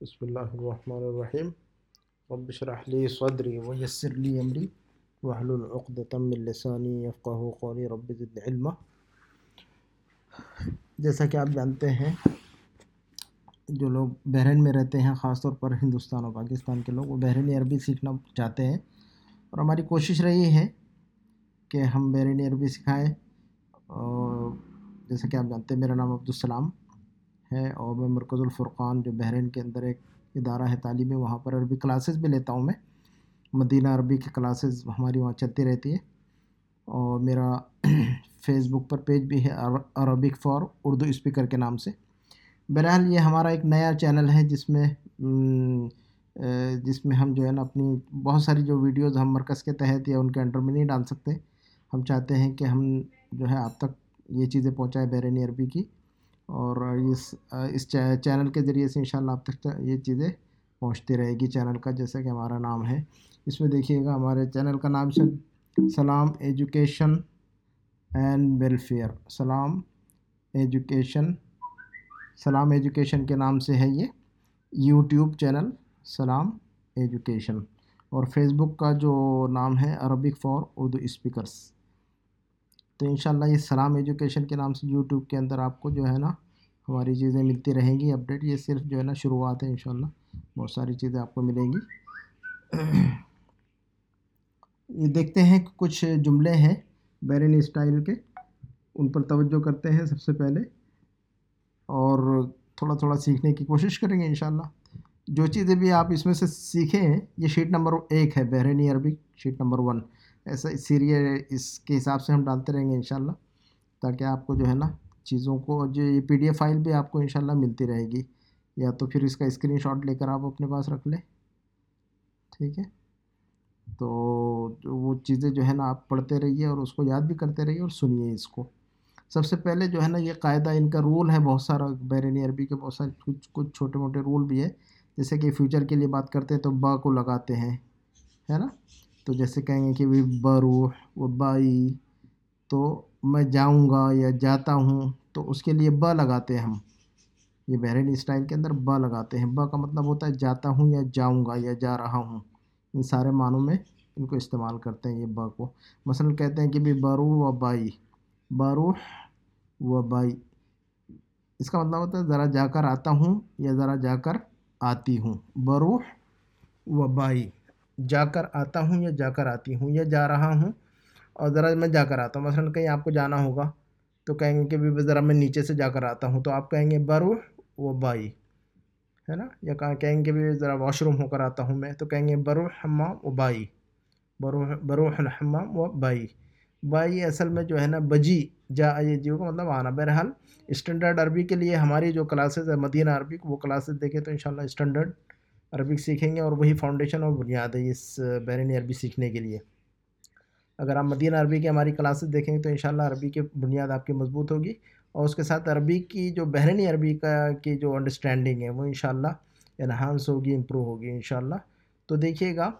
بسم اللہ الرحمن الرحیم. رب اشرح لی صدری ویسر لی امری. واحلل عقدۃ من لسانی یفقهوا قولی. رب زدنی علما جیسا کہ آپ جانتے ہیں، جو لوگ بحرین میں رہتے ہیں، خاص طور پر ہندوستان اور پاکستان کے لوگ، وہ بحرینی عربی سیکھنا چاہتے ہیں۔ اور ہماری کوشش رہی ہے کہ ہم بحرینی عربی سکھائیں۔ اور جیسا کہ آپ جانتے ہیں، میرا نام عبدالسلام ہے اور میں مرکز الفرقان جو بحرین کے اندر ایک ادارہ ہے تعلیمی، وہاں پر عربی کلاسز بھی لیتا ہوں میں۔ مدینہ عربی کی کلاسز ہماری وہاں چلتی رہتی ہے اور میرا فیس بک پر پیج بھی ہے عربک فار اردو اسپیکر کے نام سے۔ بہرحال یہ ہمارا ایک نیا چینل ہے جس میں جس میں ہم جو ہے نا اپنی بہت ساری جو ویڈیوز ہم مرکز کے تحت یا ان کے انڈر میں نہیں ڈال سکتے۔ ہم چاہتے ہیں کہ ہم جو ہے آپ تک یہ چیزیں پہنچائے بیرینی عربی کی۔ اور اس اس چینل کے ذریعے سے انشاءاللہ آپ تک یہ چیزیں پہنچتی رہے گی چینل کا، جیسا کہ ہمارا نام ہے۔ اس میں دیکھیے گا ہمارے چینل کا نام سے Salam education and welfare. Salam education Salam education کے نام سے ہے یہ۔ YouTube channel, Salam education. اور فیس بک کا جو نام ہے، عربک فار اردو اسپیکرس تو انشاءاللہ یہ سلام ایجوکیشن کے نام سے یوٹیوب کے اندر آپ کو جو ہے نا ہماری چیزیں ملتی رہیں گی اپڈیٹ یہ صرف جو ہے نا شروعات ہے انشاءاللہ، بہت ساری چیزیں آپ کو ملیں گی۔ یہ دیکھتے ہیں کچھ جملے ہیں بیرین اسٹائل کے، ان پر توجہ کرتے ہیں سب سے پہلے، اور تھوڑا تھوڑا سیکھنے کی کوشش کریں گے انشاءاللہ۔ جو چیزیں بھی آپ اس میں سے سیکھیں ہیں، یہ شیٹ نمبر ایک ہے Bahraini Arabic sheet number one. ایسا سیریل اس کے حساب سے ہم ڈالتے رہیں گے انشاءاللہ، تاکہ آپ کو جو ہے نا چیزوں کو، جو یہ پی ڈی ایف فائل بھی آپ کو انشاءاللہ ملتی رہے گی، یا تو پھر اس کا اسکرین شاٹ لے کر آپ اپنے پاس رکھ لیں۔ ٹھیک ہے؟ تو وہ چیزیں جو ہے نا آپ پڑھتے رہیے اور اس کو یاد بھی کرتے رہیے اور سنیے اس کو۔ سب سے پہلے جو ہے نا یہ قاعدہ، ان کا رول ہے بہت سارا بیرینی عربی کے بہت سارے، کچھ کچھ چھوٹے موٹے رول بھی ہے جیسے کہ فیوچر کے لیے بات کرتے ہیں تو با کو لگاتے ہیں، ہے نا؟ تو جیسے کہیں گے کہ بروح و بائی تو میں جاؤں گا یا جاتا ہوں تو اس کے لیے با لگاتے ہیں ہم۔ یہ بحرینی اسٹائل کے اندر با لگاتے ہیں۔ با کا مطلب ہوتا ہے جاتا ہوں یا جاؤں گا یا جا رہا ہوں۔ ان سارے معنوں میں ان کو استعمال کرتے ہیں یہ با کو۔ مثلا کہتے ہیں کہ بھی بروح و بائی۔ بروح و بائی۔ اس کا مطلب ہوتا ہے ذرا جا کر آتا ہوں یا ذرا جا کر آتی ہوں۔ بروح و بائی۔ جا کر آتا ہوں یا جا کر آتی ہوں یا جا رہا ہوں اور ذرا میں جا کر آتا ہوں۔ مثلاً کہیں آپ کو جانا ہوگا تو کہیں گے کہ ذرا میں نیچے سے جا کر آتا ہوں تو آپ کہیں گے بروح و بائی، ہے نا؟ یا کہیں گے بھی ذرا واش روم ہو کر آتا ہوں میں تو کہیں گے بروح حمام و بائی بروح بروح الحمام و بائی۔ بائی اصل میں جو ہے نا بجی جا یہ جیو کا مطلب آنا۔ بہرحال اسٹینڈرڈ عربی کے لیے ہماری جو کلاسز ہے مدینہ عربی وہ کلاسز دیکھیں تو انشاءاللہ اسٹینڈرڈ عربک سیکھیں گے اور وہی فاؤنڈیشن اور بنیاد ہے اس بیرینی عربی سیکھنے کے لیے۔ اگر آپ مدینہ عربی کی ہماری کلاسز دیکھیں گے تو انشاءاللہ عربی کی بنیاد آپ کی مضبوط ہوگی اور اس کے ساتھ عربی کی جو بحرینی عربی کا کی جو انڈرسٹینڈنگ ہے وہ انشاءاللہ انہانس ہوگی امپروو ہوگی انشاءاللہ۔ تو دیکھیے گا،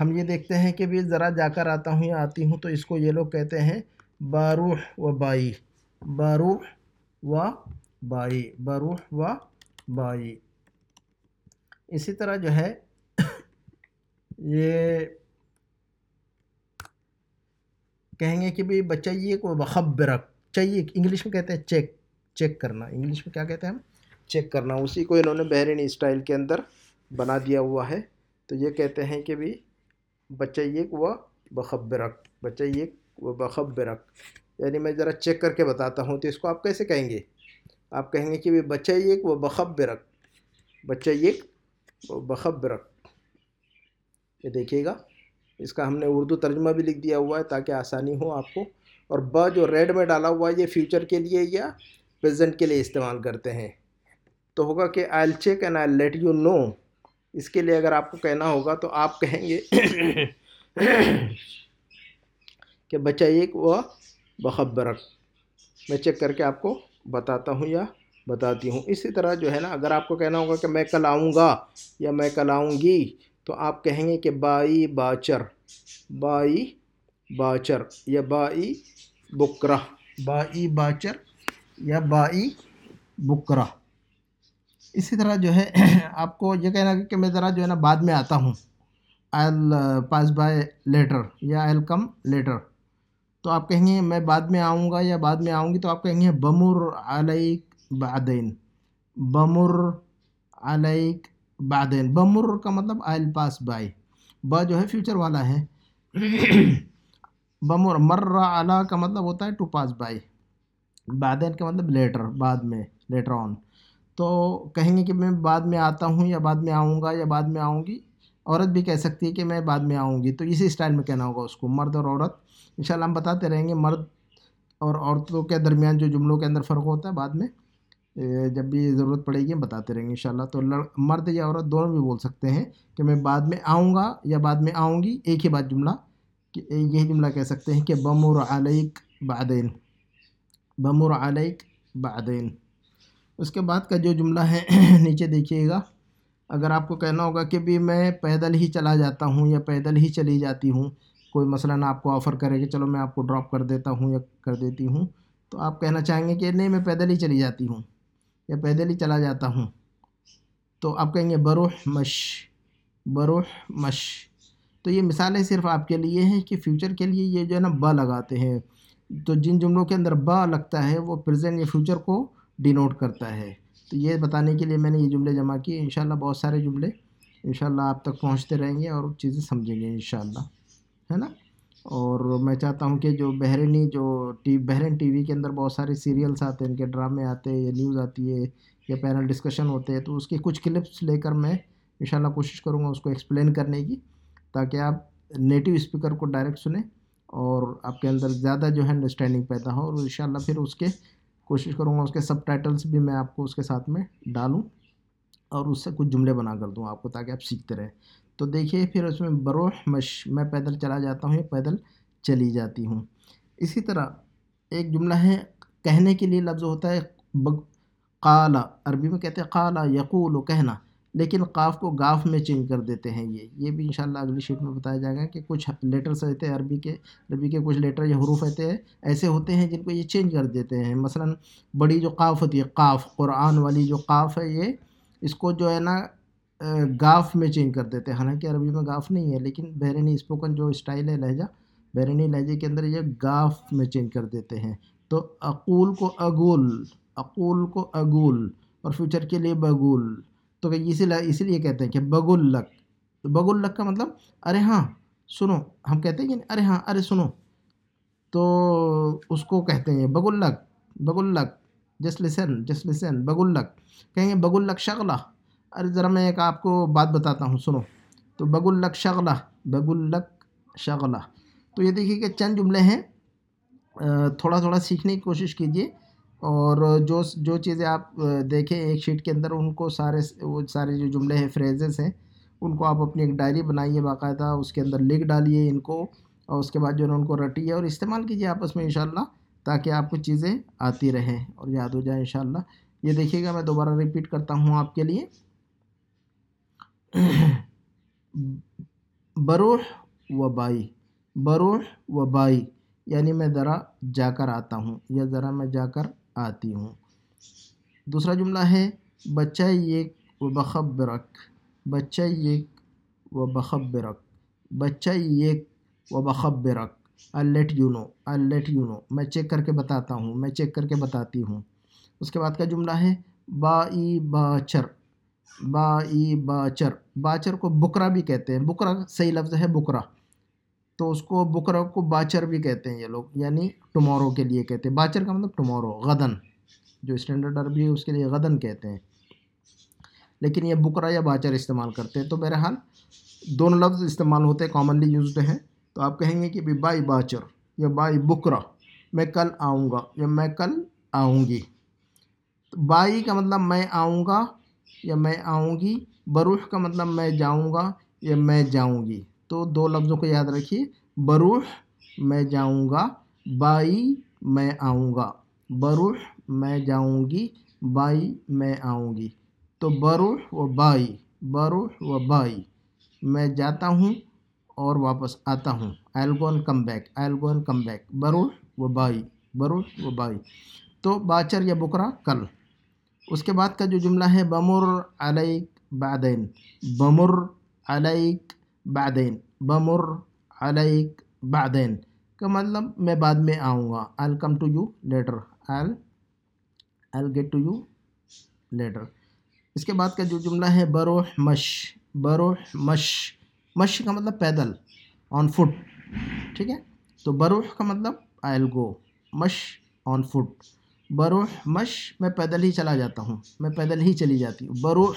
ہم یہ دیکھتے ہیں کہ بھی ذرا جا کر آتا ہوں یا آتی ہوں تو اس کو یہ لوگ کہتے ہیں باروح و بائی۔ باروح و بائی۔ باروح و بائی۔ اسی طرح جو ہے، یہ کہیں گے کہ بھائی بچہ یہ کو بخبرک چاہیے انگلش میں کہتے ہیں چیک چیک کرنا۔ انگلش میں کیا کہتے ہیں ہم؟ چیک کرنا۔ اسی کو انہوں نے بحرینی اسٹائل کے اندر بنا دیا ہوا ہے۔ تو یہ کہتے ہیں کہ بھی بچہ یہ و بخبرک بچہ یہ و بخبرک یعنی میں ذرا چیک کر کے بتاتا ہوں تو اس کو آپ کیسے کہیں گے؟ آپ کہیں گے کہ بھی بچہ یہ و بخبرک بچہ یہ بخبرک۔ یہ دیکھیے گا۔ اس کا ہم نے اردو ترجمہ بھی لکھ دیا ہوا ہے تاکہ آسانی ہو آپ کو۔ اور ب جو ریڈ میں ڈالا ہوا ہے، یہ فیوچر کے لیے یا پریزنٹ کے لیے استعمال کرتے ہیں۔ تو ہوگا کہ I check and I let you know اس کے لیے اگر آپ کو کہنا ہوگا تو آپ کہیں گے کہ بچہ ایک و بخبرک۔ میں چیک کر کے آپ کو بتاتا ہوں یا بتاتی ہوں۔ اسی طرح جو ہے نا، اگر آپ کو کہنا ہوگا کہ میں کل آؤں گا یا میں کل آؤں گی، تو آپ کہیں گے کہ بائی باچر بائی باچر یا بائی بکرہ، بائی باچر یا بائی بکرہ۔ اسی طرح جو ہے، آپ کو یہ کہنا کہ میں ذرا جو ہے نا بعد میں آتا ہوں۔ آئل پاس بائی لیٹر یا آئل کم لیٹر تو آپ کہیں گے، میں بعد میں آؤں گا یا بعد میں آؤں گی؟ تو آپ کہیں گے، بمر علیک بعدین بمر علیک بعدین بمر کا مطلب آئل پاس بائی ب جو ہے فیوچر والا ہے. بمر مر علا کا مطلب ہوتا ہے ٹو پاس بائی بعدین کا مطلب لیٹر بعد میں لیٹر آن تو کہیں گے کہ میں بعد میں آتا ہوں یا بعد میں آؤں گا یا بعد میں آؤں گی؟ عورت بھی کہہ سکتی ہے کہ میں بعد میں آؤں گی. تو اسی اسٹائل میں کہنا ہوگا اس کو، مرد اور عورت. انشاءاللہ ہم بتاتے رہیں گے مرد اور عورتوں کے درمیان جو جملوں کے اندر فرق ہوتا ہے بعد میں. جب بھی ضرورت پڑے گی ہم بتاتے رہیں گے، انشاءاللہ۔ تو مرد یا عورت دونوں بھی بول سکتے ہیں کہ میں بعد میں آؤں گا یا بعد میں آؤں گی، ایک ہی بات جملہ کہ یہی جملہ کہہ سکتے ہیں کہ بمر علیک بعدین۔ بمر علیک بعدین۔ اس کے بعد کا جو جملہ ہے، نیچے دیکھیے گا۔ اگر آپ کو کہنا ہوگا کہ بھی میں پیدل ہی چلا جاتا ہوں یا پیدل ہی چلی جاتی ہوں، کوئی مثلاً آپ کو آفر کرے کہ چلو میں آپ کو ڈراپ کر دیتا ہوں یا کر دیتی ہوں، تو آپ کہنا چاہیں گے کہ نہیں، میں پیدل ہی چلی جاتی ہوں۔ یا پیدل ہی چلا جاتا ہوں۔ تو آپ کہیں گے بروح مش بروح مش۔ تو یہ مثالیں صرف آپ کے لیے ہیں کہ فیوچر کے لیے یہ جو ہے نا با لگاتے ہیں۔ تو جن جملوں کے اندر با لگتا ہے وہ پریزنٹ یا فیوچر کو ڈینوٹ کرتا ہے۔ تو یہ بتانے کے لیے میں نے یہ جملے جمع کیے۔ انشاءاللہ بہت سارے جملے انشاءاللہ آپ تک پہنچتے رہیں گے اور چیزیں سمجھیں گے انشاءاللہ۔ ہے نا؟ اور میں چاہتا ہوں کہ جو بحرینی جو ٹی بحرین ٹی وی کے اندر بہت سارے سیریلس آتے ہیں، ان کے ڈرامے آتے ہیں، یا نیوز آتی ہے، یا پینل ڈسکشن ہوتے ہیں، تو اس کی کچھ کلپس لے کر میں انشاءاللہ کوشش کروں گا اس کو ایکسپلین کرنے کی، تاکہ آپ نیٹیو اسپیکر کو ڈائریکٹ سنیں اور آپ کے اندر زیادہ جو ہے انڈرسٹینڈنگ پیدا ہو اور انشاءاللہ پھر اس کے کوشش کروں گا اس کے سب ٹائٹلس بھی میں آپ کو اس کے ساتھ میں ڈالوں۔ اور اس سے کچھ جملے بنا کر دوں آپ کو تاکہ آپ سیکھتے رہیں۔ تو دیکھیے، پھر اس میں بروح مش، میں پیدل چلا جاتا ہوں یا پیدل چلی جاتی ہوں۔ اسی طرح ایک جملہ ہے، کہنے کے لیے لفظ ہوتا ہے بگ قالا عربی میں کہتے ہیں قالا یقول و کہنا۔ لیکن قاف کو گاف میں چینج کر دیتے ہیں یہ۔ یہ بھی انشاءاللہ اگلی شیٹ میں بتایا جائے گا کہ کچھ لیٹرس رہتے ہیں عربی کے عربی کے کچھ لیٹر یا حروف رہتے ہیں، ایسے ہوتے ہیں جن کو یہ چینج کر دیتے ہیں۔ مثلا بڑی جو قاف ہوتی ہے، قاف، قرآن والی جو قاف ہے یہ اس کو جو ہے نا گاف میں چینج کر دیتے ہیں۔ حالانکہ عربی میں گاف نہیں ہے، لیکن بحرینی اسپوکن جو اسٹائل ہے لہجہ، بحرینی لہجے کے اندر یہ گاف میں چینج کر دیتے ہیں۔ تو اقول کو اگول، اقول کو اگول، اور فیوچر کے لیے بگول۔ تو اسی اسی لیے کہتے ہیں کہ بگ الک بگ الک کا مطلب ارے ہاں سنو۔ ہم کہتے ہیں کہ ارے ہاں ارے سنو۔ تو اس کو کہتے ہیں بگ الک بگ الک جس لسن جس لسن بگ الک کہیں گے بگ الک شغلہ. ارے ذرا میں ایک آپ کو بات بتاتا ہوں، سنو. تو بگ الک شغلہ بگ الک شغلہ. تو یہ دیکھیے کہ چند جملے ہیں تھوڑا تھوڑا سیکھنے کی کوشش کیجیے. اور جو جو چیزیں آپ دیکھیں ایک شیٹ کے اندر، ان کو سارے وہ سارے جو جملے ہیں فریزز ہیں، ان کو آپ اپنی ایک ڈائری بنائیے باقاعدہ، اس کے اندر لکھ ڈالیے ان کو، اور اس کے بعد جو ہے نا، ان کو رٹیے اور استعمال کیجیے آپس میں انشاءاللہ. تاکہ آپ کو چیزیں آتی رہیں اور یاد ہو جائیں انشاءاللہ۔ یہ دیکھیے گا، میں دوبارہ ریپیٹ کرتا ہوں آپ کے لیے۔ بروح و بائی۔ بروح و بائی یعنی میں ذرا جا کر آتا ہوں یا ذرا میں جا کر آتی ہوں۔ دوسرا جملہ ہے، بچہ ایک و بخبرک۔ بچہ ایک و بخبرک۔ بچہ ایک و بخبرک۔ I let you know I let you know میں چیک کر کے بتاتا ہوں، میں چیک کر کے بتاتی ہوں۔ اس کے بعد کا جملہ ہے، با ای باچر با ای باچر باچر کو بکرا بھی کہتے ہیں۔ بکرا صحیح لفظ ہے، بکرا۔ تو اس کو بکرا کو باچر بھی کہتے ہیں یہ لوگ یعنی ٹمورو کے لیے کہتے ہیں۔ باچر کا مطلب ٹمورو غدن۔ جو اسٹینڈرڈ عربی ہے، اس کے لیے غدن کہتے ہیں۔ لیکن یہ بکرا یا باچر استعمال کرتے ہیں۔ تو بہرحال دونوں لفظ استعمال ہوتے ہیں کامنلی یوزڈ ہیں۔ تو آپ کہیں گے کہ بھی بائی باچر یا بائی بکرا میں کل آؤں گا یا میں کل آؤں گی۔ بائی کا مطلب میں آؤں گا یا میں آؤں گی، بروح کا مطلب میں جاؤں گا یا میں جاؤں گی۔ تو دو لفظوں کو یاد رکھیے، بروح میں جاؤں گا، بائی میں آؤں گا۔ بروح میں جاؤں گی، بائی میں آؤں گی۔ تو بروح و بائی، بروح و بائی، میں جاتا ہوں اور واپس آتا ہوں۔ I'll go and come back I'll go and come back بروح و بائی بروح و بائی۔ تو باچر یا بکرا، کل۔ اس کے بعد کا جو جملہ ہے، بمر علیک بعدین۔ بمر علیک بعدین۔ بمر علیک بعدین۔ کا مطلب میں بعد میں آؤں گا۔ I come to you later all I get to you later اس کے بعد کا جو جملہ ہے، بروح مش۔ بروح مش۔ مش کا مطلب پیدل آن فٹ ٹھیک ہے؟ تو بروح کا مطلب آئل گو مش آن فٹ بروح مش میں پیدل ہی چلا جاتا ہوں، میں پیدل ہی چلی جاتی ہوں. بروح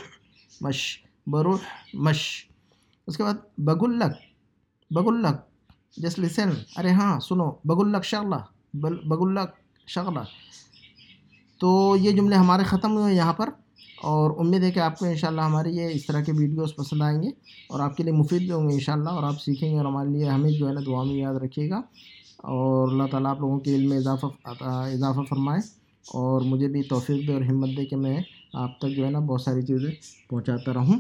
مش بروح مش اس کے بعد بگ الک بگ الک جس لسن ارے ہاں سنو بگ الک شغلہ بگ الک شغلہ. تو یہ جملے ہمارے ختم ہوئے یہاں پر. اور امید ہے کہ آپ کو انشاءاللہ ہماری یہ اس طرح کے ویڈیوز پسند آئیں گے اور آپ کے لیے مفید بھی ہوں گے انشاءاللہ اور آپ سیکھیں گے اور ہمارے لیے ہمیں جو ہے نا دعا میں یاد رکھیے گا اور اللہ تعالیٰ آپ لوگوں کے علم میں اضافہ اضافہ فرمائے اور مجھے بھی توفیق دے اور ہمت دے کہ میں آپ تک جو ہے نا بہت ساری چیزیں پہنچاتا رہوں۔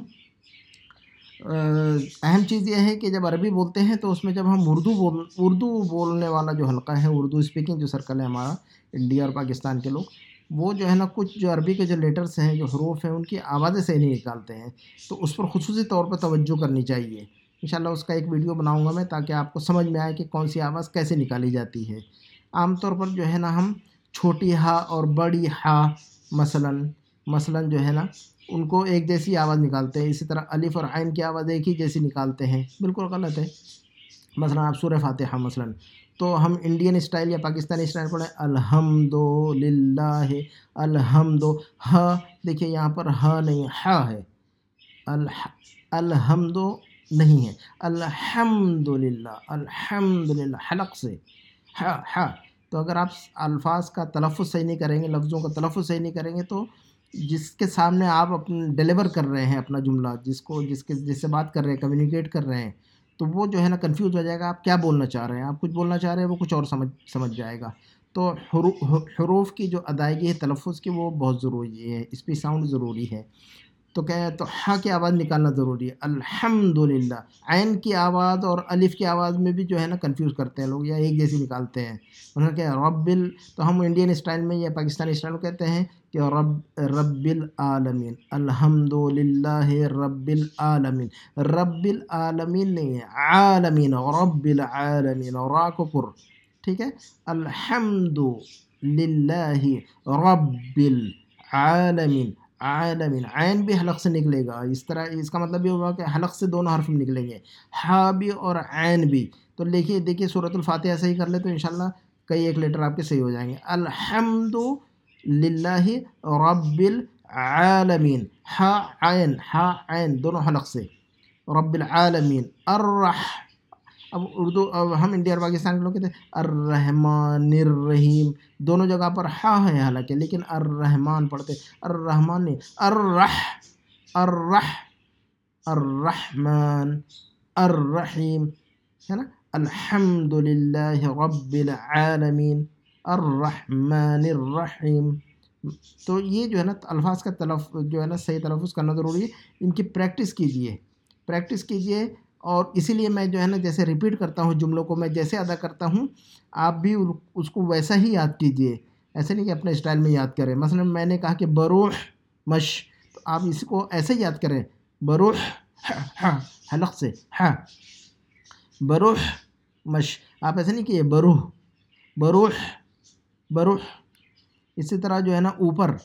اہم چیز یہ ہے کہ جب عربی بولتے ہیں تو اس میں جب ہم اردو بول اردو بولنے والا جو حلقہ ہے، اردو اسپیکنگ جو سرکل ہے ہمارا، انڈیا اور پاکستان کے لوگ وہ جو ہے نا کچھ جو عربی کے جو لیٹرس ہیں، جو حروف ہیں، ان کی آوازیں صحیح نہیں نکالتے ہیں۔ تو اس پر خصوصی طور پر توجہ کرنی چاہیے۔ انشاءاللہ اس کا ایک ویڈیو بناؤں گا میں تاکہ آپ کو سمجھ میں آئے کہ کون سی آواز کیسے نکالی جاتی ہے۔ عام طور پر جو ہے نا ہم چھوٹی ہا اور بڑی ہا مثلا مثلا جو ہے نا ان کو ایک جیسی آواز نکالتے ہیں۔ اسی طرح الف اور عین کی آواز ایک ہی جیسی نکالتے ہیں۔ بالکل غلط ہے۔ مثلا آپ سورہ فاتحہ مثلا تو ہم انڈین اسٹائل یا پاکستانی اسٹائل پڑھیں۔ الحمد للہ الحمد ہ دیکھیے یہاں پر ہ نہیں ہ ہے۔ الحمد نہیں ہے۔ الحمد للہ الحمد للہ حلق سے۔ ہ ہ تو اگر آپ الفاظ کا تلفظ صحیح نہیں کریں گے، لفظوں کا تلفظ صحیح نہیں کریں گے، تو جس کے سامنے آپ اپنے ڈیلیور کر رہے ہیں اپنا جملہ، جس کو جس کے جس سے بات کر رہے ہیں کمیونیکیٹ کر رہے ہیں۔ تو وہ جو ہے نا کنفیوز ہو جائے گا، آپ کیا بولنا چاہ رہے ہیں؟ آپ کچھ بولنا چاہ رہے ہیں، وہ کچھ اور سمجھ سمجھ جائے گا۔ تو حروف کی جو ادائیگی ہے، تلفظ کی، وہ بہت ضروری ہے، اس پہ ساؤنڈ ضروری ہے۔ تو کہ تو ہا کی آواز نکالنا ضروری ہے۔ الحمد للہ عین کی آواز اور الف کی آواز میں بھی جو ہے نا کنفیوز کرتے ہیں لوگ یا ایک جیسی نکالتے ہیں۔ انہوں نے کہا رب تو ہم انڈین اسٹائل میں یا پاکستانی اسٹائل میں کہتے ہیں کہ رب رب العالمین الحمد للہ رب العالمین رب العالمین نہیں ہے، عالمین رب العالمین را کو پر ٹھیک ہے؟ الحمد للہ رب العالمین عالمین عین بھی حلق سے نکلے گا۔ اس طرح اس کا مطلب یہ ہوگا کہ حلق سے دونوں حرف نکلیں گے، ہا بھی اور عین بھی۔ تو دیکھیے دیکھیے صورت الفاتحہ صحیح کر لے تو انشاءاللہ کئی ایک لیٹر آپ کے صحیح ہو جائیں گے۔ الحمد للہ رب العالمین، ہا عین ہا عین، دونوں حلق سے۔ رب العالمین الرح اب اردو، اب ہم انڈیا اور پاکستان کے لوگ کہتے ہیں الرحمن الرحیم دونوں جگہ پر ہا ہے حالانکہ، لیکن الرحمن پڑھتے الرحمن نہیں، الرح الرح، الرحمن، الرحیم، ہے نا؟ الحمد للہ رب العالمین الرحمن الرحیم تو یہ جو ہے نا، الفاظ کا تلف، جو ہے نا، صحیح تلفظ کرنا ضروری ہے۔ ان کی پریکٹس کیجیے پریکٹس کیجیے اور اسی لیے میں جو ہے نا جیسے ریپیٹ کرتا ہوں جملوں کو، میں جیسے ادا کرتا ہوں، آپ بھی اس کو ویسا ہی یاد کیجیے۔ ایسے نہیں کہ اپنے اسٹائل میں یاد کریں۔ مثلا میں نے کہا کہ بروح مش، تو آپ اس کو ایسے یاد کریں۔ بروح حلق سے۔ ہاں بروح مش، آپ ایسے نہیں کہ بروح بروح بروح۔ اسی طرح جو ہے نا اوپر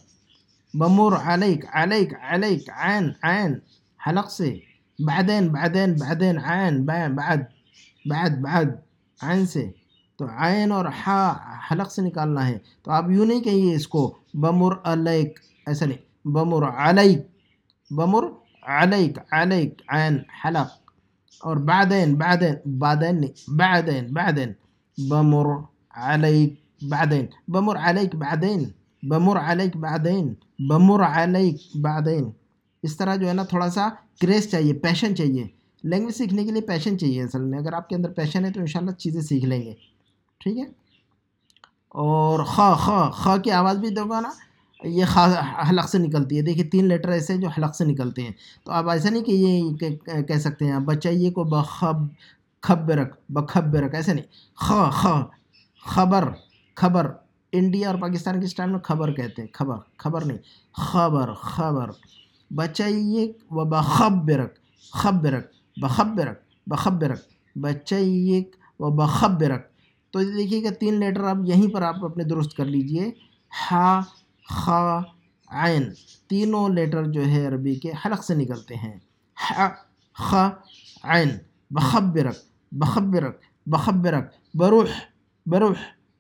بمور علیک علیک علیک، عین عین، حلق سے۔ بعدين بعدين بعدين، عين بعد بعد بعد. عین سے تو عین اور ہا حلق سے نکالنا ہے. تو آپ یوں نہیں کہیے اس کو، بمر علیک. ایسا نہیں. بمر علیک. بمر علیک علیک، عین، حلق. اور بعدين بعدين بعدين نہیں. بعدين بعدين. بمر علیک، بعدين. بمر علیک، بعدين. بمر علیک، بعدين. بمر علیک، بعدين. اس طرح جو ہے نا تھوڑا سا کریز چاہیے پیشن چاہیے۔ لینگویج سیکھنے کے لیے پیشن چاہیے اصل میں۔ اگر آپ کے اندر پیشن ہے تو انشاءاللہ چیزیں سیکھ لیں گے۔ ٹھیک ہے؟ اور خ خ خ کی آواز بھی دو گا نا، یہ خا حلق سے نکلتی ہے۔ دیکھیے، تین لیٹر ایسے ہیں جو حلق سے نکلتے ہیں۔ تو آپ ایسا نہیں کہ یہ کہہ سکتے ہیں بچائیے کو بخب خب رکھ بخب رکھ ایسے نہیں۔ خ خ، خبر خبر۔ انڈیا اور پاکستان کے اسٹائل میں خبر کہتے ہیں۔ خبر خبر نہیں۔ خبر خبر۔ بچیک و بخبرک، خبرک، بخبرک بخبرک بچیک و بخبرک۔ تو دیکھیے کہ تین لیٹر آپ یہیں پر آپ اپنے درست کر لیجیے۔ ہا خا عین۔ تینوں لیٹر جو ہے عربی کے حلق سے نکلتے ہیں۔ ہا خ، عین۔ بخبرک بخبرک بخبرک۔ بروح بروح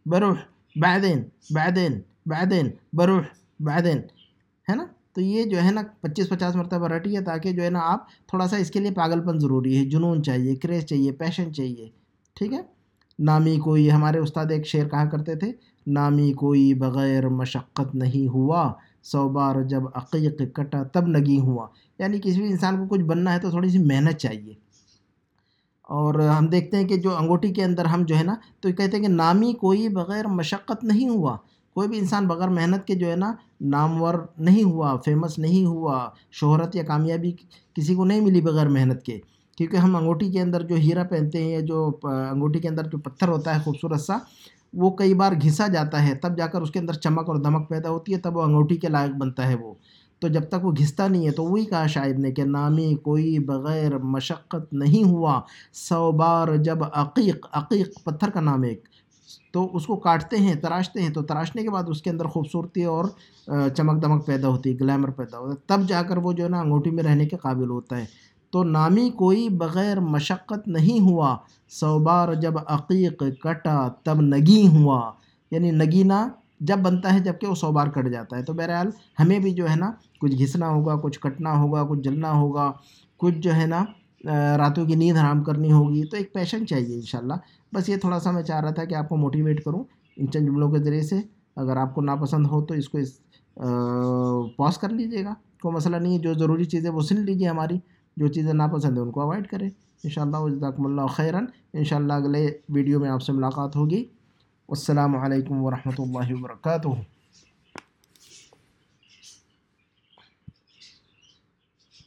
بروح۔ بعدين بعدين بعدين بروح بعدين ہے نا؟ تو یہ جو ہے نا پچیس پچاس مرتبہ رٹی ہے تاکہ جو ہے نا آپ تھوڑا سا اس کے لیے پاگل پن ضروری ہے، جنون چاہیے، کریز چاہیے پیشن چاہیے، ٹھیک ہے؟ نامی کوئی ہمارے استاد ایک شعر کہا کرتے تھے، نامی کوئی بغیر مشقت نہیں ہوا، سو بار جب عقیق کٹا تب نگی ہوا۔ یعنی کسی بھی انسان کو کچھ بننا ہے تو تھوڑی سی محنت چاہیے۔ اور ہم دیکھتے ہیں کہ جو انگوٹھی کے اندر ہم جو ہے نا، تو کہتے ہیں کہ نامی کوئی بغیر مشقت نہیں ہوا۔ کوئی بھی انسان بغیر محنت کے جو ہے نا، نامور نہیں ہوا فیمس نہیں ہوا، شہرت یا کامیابی کسی کو نہیں ملی بغیر محنت کے۔ کیونکہ ہم انگوٹھی کے اندر جو ہیرا پہنتے ہیں یا جو انگوٹھی کے اندر جو پتھر ہوتا ہے خوبصورت سا، وہ کئی بار گھسا جاتا ہے۔ تب جا کر اس کے اندر چمک اور دمک پیدا ہوتی ہے، تب وہ انگوٹھی کے لائق بنتا ہے وہ۔ تو جب تک وہ گھستا نہیں ہے، تو وہی کہا شاعر نے کہ نامی کوئی بغیر مشقت نہیں ہوا، سو بار جب عقیق عقیق پتھر کا نام ایک۔ تو اس کو کاٹتے ہیں، تراشتے ہیں، تو تراشنے کے بعد اس کے اندر خوبصورتی اور چمک دمک پیدا ہوتی ہے، گلیمر پیدا ہوتا ہے۔ تب جا کر وہ جو ہے نا انگوٹھی میں رہنے کے قابل ہوتا ہے۔ تو نامی کوئی بغیر مشقت نہیں ہوا سو بار جب عقیق کٹا تب نگی ہوا۔ یعنی نگینہ جب بنتا ہے جبکہ وہ سو بار کٹ جاتا ہے۔ تو بہرحال ہمیں بھی جو ہے نا کچھ گھسنا ہوگا، کچھ کٹنا ہوگا، کچھ جلنا ہوگا، کچھ جو ہے نا راتوں کی نیند حرام کرنی ہوگی، تو ایک پیشن چاہیے انشاءاللہ۔ بس یہ تھوڑا سا میں چاہ رہا تھا کہ آپ کو موٹیویٹ کروں ان چند جملوں کے ذریعے سے۔ اگر آپ کو ناپسند ہو تو اس کو پاس کر لیجیے گا۔ کوئی مسئلہ نہیں ہے، جو ضروری چیزیں وہ سن لیجیے ہماری۔ جو چیزیں ناپسند ہیں ان کو اوائڈ کریں۔ ان شاء اللہ جزاکم اللہ خیراً ان شاء اللہ اگلے ویڈیو میں آپ سے ملاقات ہوگی۔ السلام علیکم ورحمۃ اللہ وبرکاتہ۔